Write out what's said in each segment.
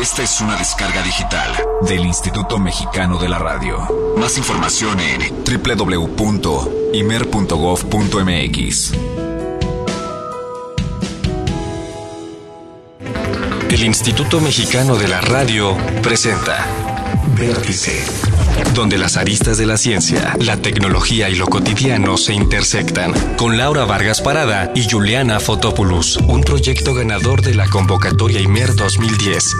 Esta es una descarga digital del Instituto Mexicano de la Radio. Más información en www.imer.gov.mx. El Instituto Mexicano de la Radio presenta Vértice, donde las aristas de la ciencia, la tecnología y lo cotidiano se intersectan, con Laura Vargas Parada y Juliana Fotopoulos, un proyecto ganador de la convocatoria IMER 2010.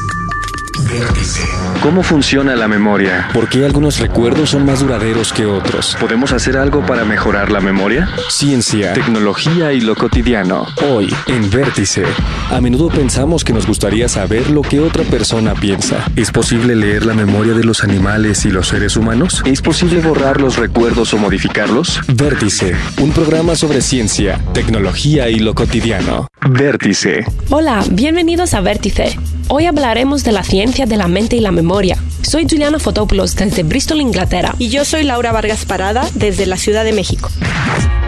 ¿Cómo funciona la memoria? ¿Por qué algunos recuerdos son más duraderos que otros? ¿Podemos hacer algo para mejorar la memoria? Ciencia, tecnología y lo cotidiano. Hoy, en Vértice. A menudo pensamos que nos gustaría saber lo que otra persona piensa. ¿Es posible leer la memoria de los animales y los seres humanos? ¿Es posible borrar los recuerdos o modificarlos? Vértice, un programa sobre ciencia, tecnología y lo cotidiano. Vértice. Hola, bienvenidos a Vértice. Hoy hablaremos de la ciencia de la mente y la memoria. Soy Juliana Fotopoulos desde Bristol, Inglaterra. Y yo soy Laura Vargas Parada desde la Ciudad de México.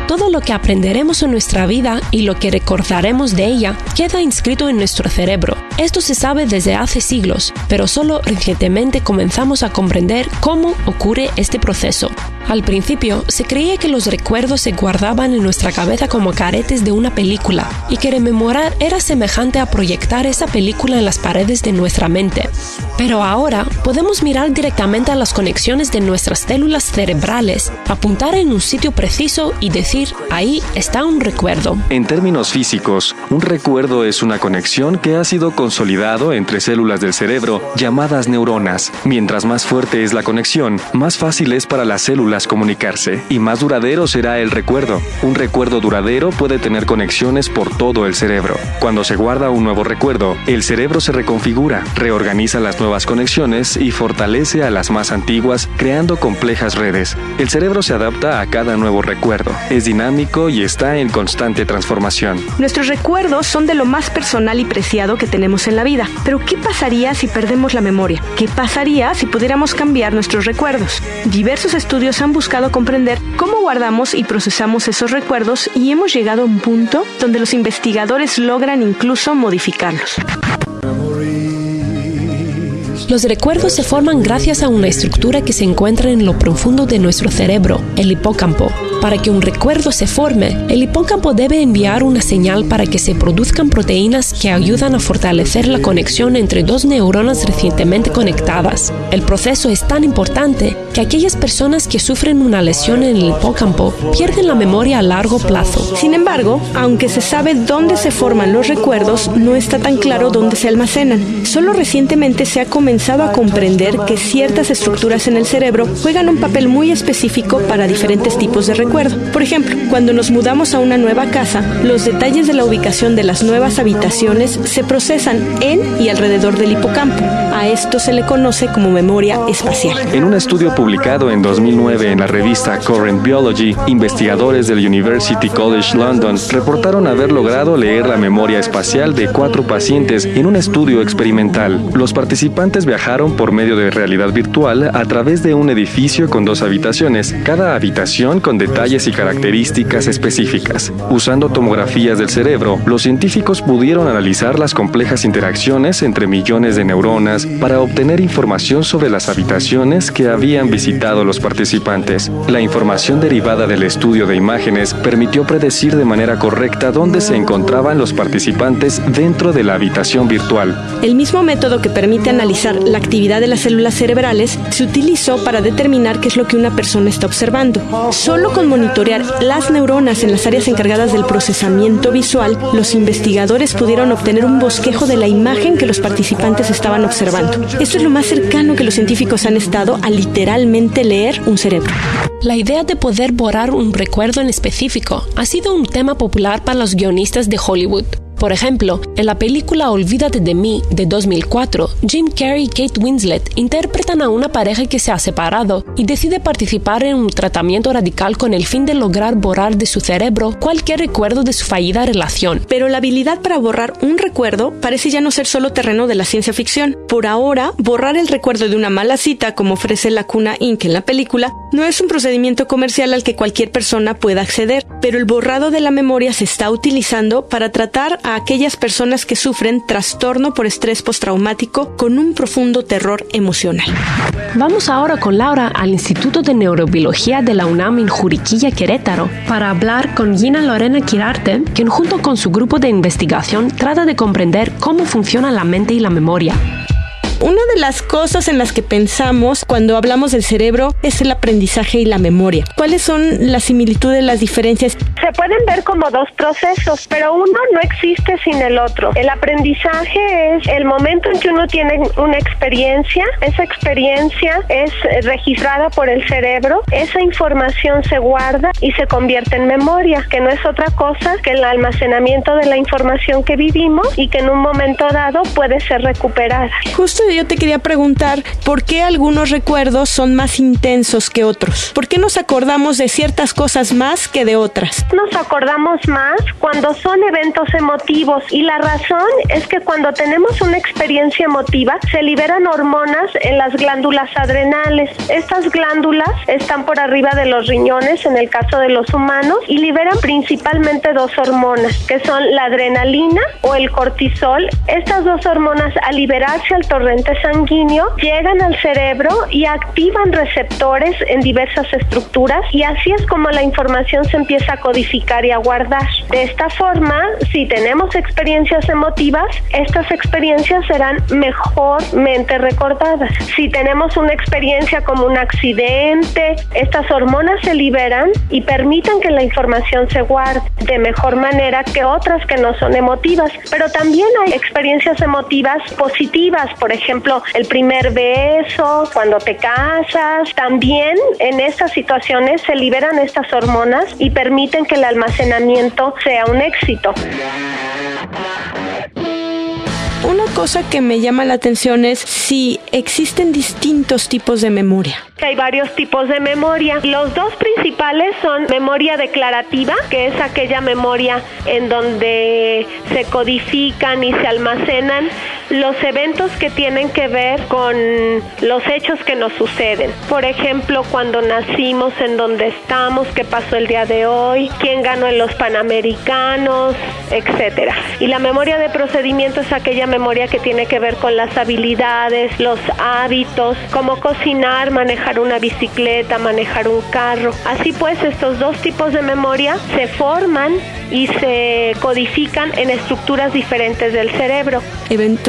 Todo lo que aprenderemos en nuestra vida y lo que recordaremos de ella queda inscrito en nuestro cerebro. Esto se sabe desde hace siglos, pero solo recientemente comenzamos a comprender cómo ocurre este proceso. Al principio, se creía que los recuerdos se guardaban en nuestra cabeza como caretes de una película y que rememorar era semejante a proyectar esa película en las paredes de nuestra mente. Pero ahora podemos mirar directamente a las conexiones de nuestras células cerebrales, apuntar en un sitio preciso y decir, ahí está un recuerdo. En términos físicos, un recuerdo es una conexión que ha sido consolidado entre células del cerebro llamadas neuronas. Mientras más fuerte es la conexión, más fácil es para las células comunicarse y más duradero será el recuerdo. Un recuerdo duradero puede tener conexiones por todo el cerebro. Cuando se guarda un nuevo recuerdo, el cerebro se reconfigura, reorganiza las nuevas conexiones y fortalece a las más antiguas, creando complejas redes. El cerebro se adapta a cada nuevo recuerdo, es dinámico y está en constante transformación. Nuestros recuerdos son de lo más personal y preciado que tenemos en la vida. Pero ¿qué pasaría si perdemos la memoria? ¿Qué pasaría si pudiéramos cambiar nuestros recuerdos? Diversos estudios han buscado comprender cómo guardamos y procesamos esos recuerdos y hemos llegado a un punto donde los investigadores logran incluso modificarlos. Los recuerdos se forman gracias a una estructura que se encuentra en lo profundo de nuestro cerebro, el hipocampo. Para que un recuerdo se forme, el hipocampo debe enviar una señal para que se produzcan proteínas que ayudan a fortalecer la conexión entre dos neuronas recientemente conectadas. El proceso es tan importante que aquellas personas que sufren una lesión en el hipocampo pierden la memoria a largo plazo. Sin embargo, aunque se sabe dónde se forman los recuerdos, no está tan claro dónde se almacenan. Solo recientemente se ha comenzado a comprender que ciertas estructuras en el cerebro juegan un papel muy específico para diferentes tipos de recuerdos. Por ejemplo, cuando nos mudamos a una nueva casa, los detalles de la ubicación de las nuevas habitaciones se procesan en y alrededor del hipocampo. A esto se le conoce como memoria espacial. En un estudio publicado en 2009 en la revista Current Biology, investigadores del University College London reportaron haber logrado leer la memoria espacial de cuatro pacientes en un estudio experimental. Los participantes viajaron por medio de realidad virtual a través de un edificio con dos habitaciones, cada habitación con detalles detalles y características específicas. Usando tomografías del cerebro, los científicos pudieron analizar las complejas interacciones entre millones de neuronas para obtener información sobre las habitaciones que habían visitado los participantes. La información derivada del estudio de imágenes permitió predecir de manera correcta dónde se encontraban los participantes dentro de la habitación virtual. El mismo método que permite analizar la actividad de las células cerebrales se utilizó para determinar qué es lo que una persona está observando. Solo con monitorear las neuronas en las áreas encargadas del procesamiento visual, los investigadores pudieron obtener un bosquejo de la imagen que los participantes estaban observando. Esto es lo más cercano que los científicos han estado a literalmente leer un cerebro. La idea de poder borrar un recuerdo en específico ha sido un tema popular para los guionistas de Hollywood. Por ejemplo, en la película Olvídate de mí de 2004, Jim Carrey y Kate Winslet interpretan a una pareja que se ha separado y decide participar en un tratamiento radical con el fin de lograr borrar de su cerebro cualquier recuerdo de su fallida relación. Pero la habilidad para borrar un recuerdo parece ya no ser solo terreno de la ciencia ficción. Por ahora, borrar el recuerdo de una mala cita, como ofrece la cuna Inc. en la película, no es un procedimiento comercial al que cualquier persona pueda acceder, pero el borrado de la memoria se está utilizando para tratar a aquellas personas que sufren trastorno por estrés postraumático con un profundo terror emocional. Vamos ahora con Laura al Instituto de Neurobiología de la UNAM en Juriquilla, Querétaro, para hablar con Gina Lorena Quirarte, quien junto con su grupo de investigación trata de comprender cómo funciona la mente y la memoria. Una de las cosas en las que pensamos cuando hablamos del cerebro es el aprendizaje y la memoria. ¿Cuáles son las similitudes, las diferencias? Se pueden ver como dos procesos, pero uno no existe sin el otro. El aprendizaje es el momento en que uno tiene una experiencia, esa experiencia es registrada por el cerebro, esa información se guarda y se convierte en memoria, que no es otra cosa que el almacenamiento de la información que vivimos y que en un momento dado puede ser recuperada. Justo yo te quería preguntar por qué algunos recuerdos son más intensos que otros. ¿Por qué nos acordamos de ciertas cosas más que de otras? Nos acordamos más cuando son eventos emotivos y la razón es que cuando tenemos una experiencia emotiva se liberan hormonas en las glándulas adrenales. Estas glándulas están por arriba de los riñones en el caso de los humanos y liberan principalmente dos hormonas que son la adrenalina o el cortisol. Estas dos hormonas al liberarse al torrente sanguíneo llegan al cerebro y activan receptores en diversas estructuras y así es como la información se empieza a codificar y a guardar. De esta forma, si tenemos experiencias emotivas, estas experiencias serán mejormente recordadas. Si tenemos una experiencia como un accidente, estas hormonas se liberan y permiten que la información se guarde de mejor manera que otras que no son emotivas. Pero también hay experiencias emotivas positivas, por ejemplo, ejemplo, el primer beso, cuando te casas. También en estas situaciones se liberan estas hormonas y permiten que el almacenamiento sea un éxito. Una cosa que me llama la atención es si existen distintos tipos de memoria. Hay varios tipos de memoria. Los dos principales son memoria declarativa, que es aquella memoria en donde se codifican y se almacenan los eventos que tienen que ver con los hechos que nos suceden. Por ejemplo, cuando nacimos, en dónde estamos, qué pasó el día de hoy, quién ganó en los Panamericanos, etcétera. Y la memoria de procedimiento es aquella memoria que tiene que ver con las habilidades, los hábitos, cómo cocinar, manejar una bicicleta, manejar un carro. Así pues, estos dos tipos de memoria se forman y se codifican en estructuras diferentes del cerebro.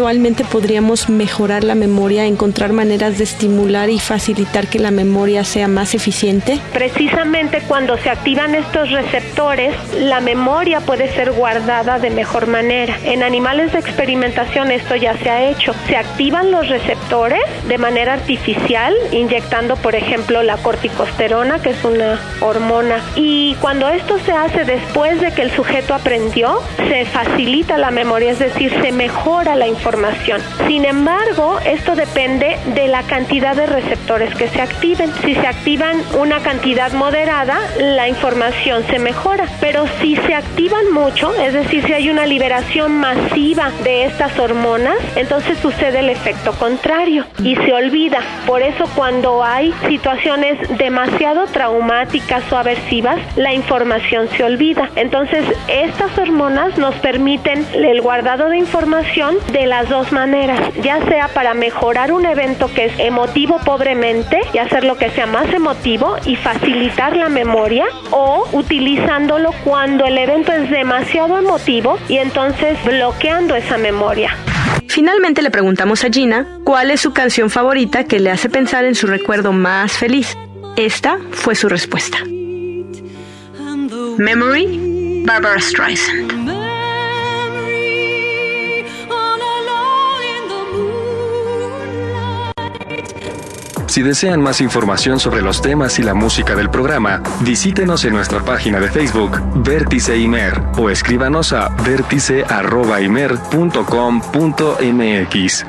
Eventualmente podríamos mejorar la memoria, encontrar maneras de estimular y facilitar que la memoria sea más eficiente. Precisamente cuando se activan estos receptores, la memoria puede ser guardada de mejor manera. En animales de experimentación esto ya se ha hecho. Se activan los receptores de manera artificial, inyectando por ejemplo la corticosterona, que es una hormona. Y cuando esto se hace después de que el sujeto aprendió, se facilita la memoria, es decir, se mejora la Sin embargo, esto depende de la cantidad de receptores que se activen. Si se activan una cantidad moderada, la información se mejora. Pero si se activan mucho, es decir, si hay una liberación masiva de estas hormonas, entonces sucede el efecto contrario y se olvida. Por eso cuando hay situaciones demasiado traumáticas o aversivas, la información se olvida. Entonces, estas hormonas nos permiten el guardado de información de las dos maneras, ya sea para mejorar un evento que es emotivo pobremente y hacerlo que sea más emotivo y facilitar la memoria, o utilizándolo cuando el evento es demasiado emotivo y entonces bloqueando esa memoria. Finalmente le preguntamos a Gina cuál es su canción favorita que le hace pensar en su recuerdo más feliz. Esta fue su respuesta. Memory, Barbara Streisand. Si desean más información sobre los temas y la música del programa, visítenos en nuestra página de Facebook Vértice Imer o escríbanos a vértice.imer.com.mx.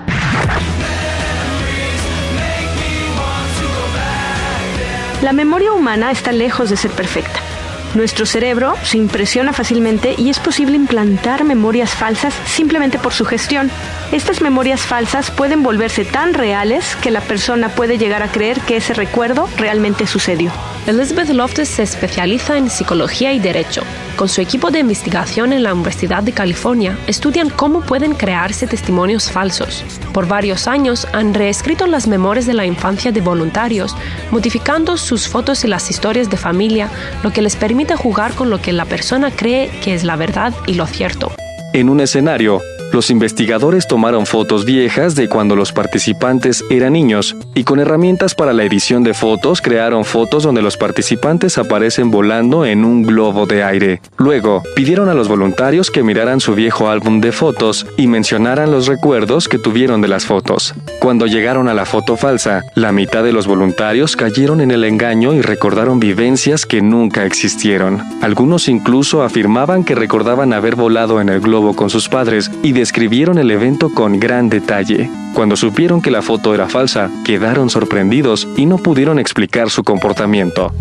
La memoria humana está lejos de ser perfecta. Nuestro cerebro se impresiona fácilmente y es posible implantar memorias falsas simplemente por su gestión. Estas memorias falsas pueden volverse tan reales que la persona puede llegar a creer que ese recuerdo realmente sucedió. Elizabeth Loftus se especializa en psicología y derecho. Con su equipo de investigación en la Universidad de California, estudian cómo pueden crearse testimonios falsos. Por varios años han reescrito las memorias de la infancia de voluntarios, modificando sus fotos y las historias de familia, lo que les permite jugar con lo que la persona cree que es la verdad y lo cierto. En un escenario, los investigadores tomaron fotos viejas de cuando los participantes eran niños y con herramientas para la edición de fotos crearon fotos donde los participantes aparecen volando en un globo de aire. Luego, pidieron a los voluntarios que miraran su viejo álbum de fotos y mencionaran los recuerdos que tuvieron de las fotos. Cuando llegaron a la foto falsa, la mitad de los voluntarios cayeron en el engaño y recordaron vivencias que nunca existieron. Algunos incluso afirmaban que recordaban haber volado en el globo con sus padres y describieron el evento con gran detalle. Cuando supieron que la foto era falsa, quedaron sorprendidos y no pudieron explicar su comportamiento.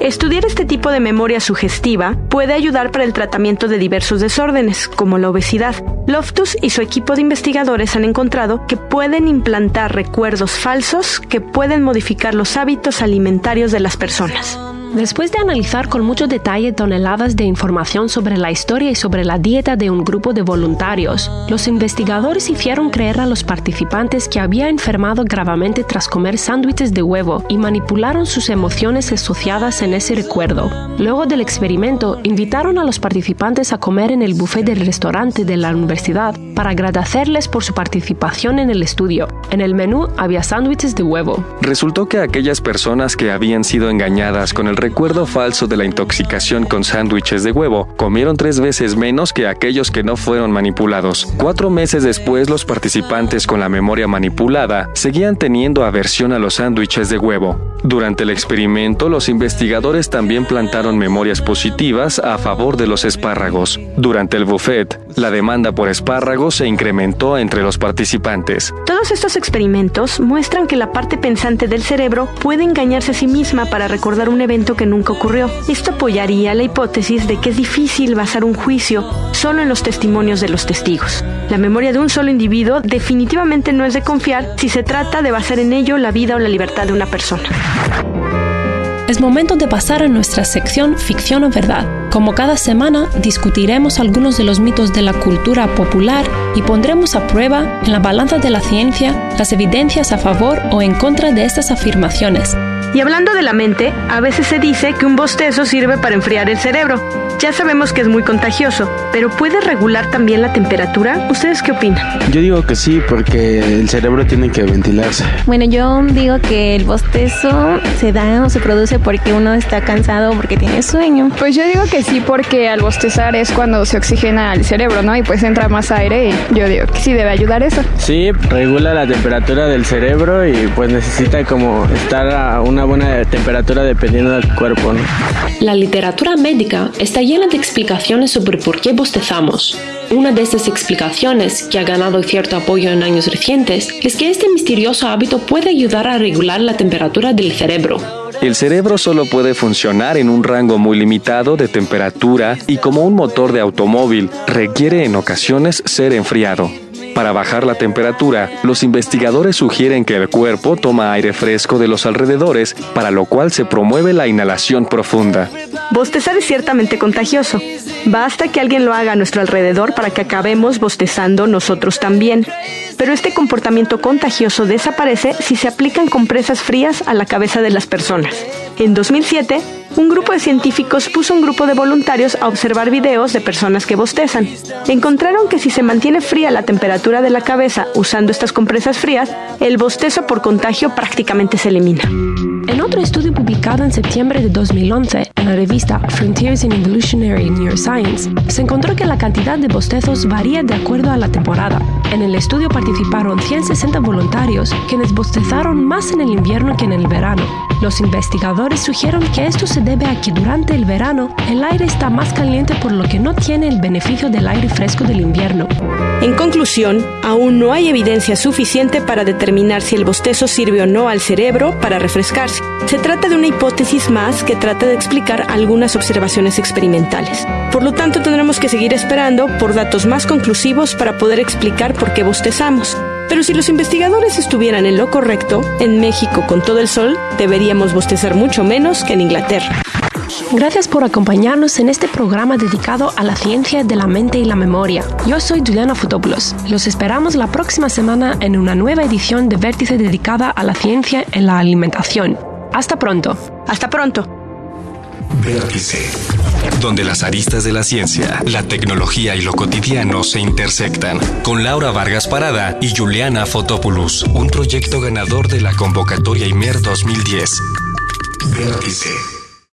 Estudiar este tipo de memoria sugestiva puede ayudar para el tratamiento de diversos desórdenes, como la obesidad. Loftus y su equipo de investigadores han encontrado que pueden implantar recuerdos falsos que pueden modificar los hábitos alimentarios de las personas. Después de analizar con mucho detalle toneladas de información sobre la historia y sobre la dieta de un grupo de voluntarios, los investigadores hicieron creer a los participantes que había enfermado gravemente tras comer sándwiches de huevo y manipularon sus emociones asociadas en ese recuerdo. Luego del experimento, invitaron a los participantes a comer en el buffet del restaurante de la universidad para agradecerles por su participación en el estudio. En el menú había sándwiches de huevo. Resultó que aquellas personas que habían sido engañadas con el recuerdo falso de la intoxicación con sándwiches de huevo comieron tres veces menos que aquellos que no fueron manipulados. Cuatro meses después, los participantes con la memoria manipulada seguían teniendo aversión a los sándwiches de huevo. Durante el experimento, los investigadores también plantaron memorias positivas a favor de los espárragos. Durante el buffet, la demanda por espárragos se incrementó entre los participantes. Todos estos experimentos muestran que la parte pensante del cerebro puede engañarse a sí misma para recordar un evento que nunca ocurrió. Esto apoyaría la hipótesis de que es difícil basar un juicio solo en los testimonios de los testigos. La memoria de un solo individuo definitivamente no es de confiar si se trata de basar en ello la vida o la libertad de una persona. Es momento de pasar a nuestra sección Ficción o Verdad. Como cada semana, discutiremos algunos de los mitos de la cultura popular y pondremos a prueba en la balanza de la ciencia las evidencias a favor o en contra de estas afirmaciones. Y hablando de la mente, a veces se dice que un bostezo sirve para enfriar el cerebro. Ya sabemos que es muy contagioso, pero ¿puede regular también la temperatura? ¿Ustedes qué opinan? Yo digo que sí, porque el cerebro tiene que ventilarse. Bueno, yo digo que el bostezo se da o se produce porque uno está cansado o porque tiene sueño. Pues yo digo que sí, porque al bostezar es cuando se oxigena el cerebro, ¿no? Y pues entra más aire y yo digo que sí debe ayudar eso. Sí, regula la temperatura del cerebro y pues necesita como estar a una buena temperatura dependiendo del cuerpo, ¿no? La literatura médica está llena de explicaciones sobre por qué bostezamos. Una de estas explicaciones, que ha ganado cierto apoyo en años recientes, es que este misterioso hábito puede ayudar a regular la temperatura del cerebro. El cerebro solo puede funcionar en un rango muy limitado de temperatura y como un motor de automóvil requiere en ocasiones ser enfriado. Para bajar la temperatura, los investigadores sugieren que el cuerpo toma aire fresco de los alrededores, para lo cual se promueve la inhalación profunda. Bostezar es ciertamente contagioso. Basta que alguien lo haga a nuestro alrededor para que acabemos bostezando nosotros también. Pero este comportamiento contagioso desaparece si se aplican compresas frías a la cabeza de las personas. En 2007, un grupo de científicos puso un grupo de voluntarios a observar videos de personas que bostezan. Encontraron que si se mantiene fría la temperatura de la cabeza usando estas compresas frías, el bostezo por contagio prácticamente se elimina. En otro estudio publicado en septiembre de 2011 en la revista Frontiers in Evolutionary Neuroscience, se encontró que la cantidad de bostezos varía de acuerdo a la temporada. En el estudio participaron 160 voluntarios, quienes bostezaron más en el invierno que en el verano. Los investigadores sugieren que esto se debe a que durante el verano el aire está más caliente por lo que no tiene el beneficio del aire fresco del invierno. En conclusión, aún no hay evidencia suficiente para determinar si el bostezo sirve o no al cerebro para refrescarse. Se trata de una hipótesis más que trata de explicar algunas observaciones experimentales. Por lo tanto, tendremos que seguir esperando por datos más conclusivos para poder explicar por qué bostezamos. Pero si los investigadores estuvieran en lo correcto, en México con todo el sol, deberíamos bostezar mucho menos que en Inglaterra. Gracias por acompañarnos en este programa dedicado a la ciencia de la mente y la memoria. Yo soy Juliana Futopoulos. Los esperamos la próxima semana en una nueva edición de Vértice dedicada a la ciencia en la alimentación. Hasta pronto. Hasta pronto. Vértice. Donde las aristas de la ciencia, la tecnología y lo cotidiano se intersectan. Con Laura Vargas Parada y Juliana Fotopoulos. Un proyecto ganador de la convocatoria IMER 2010. Vértice.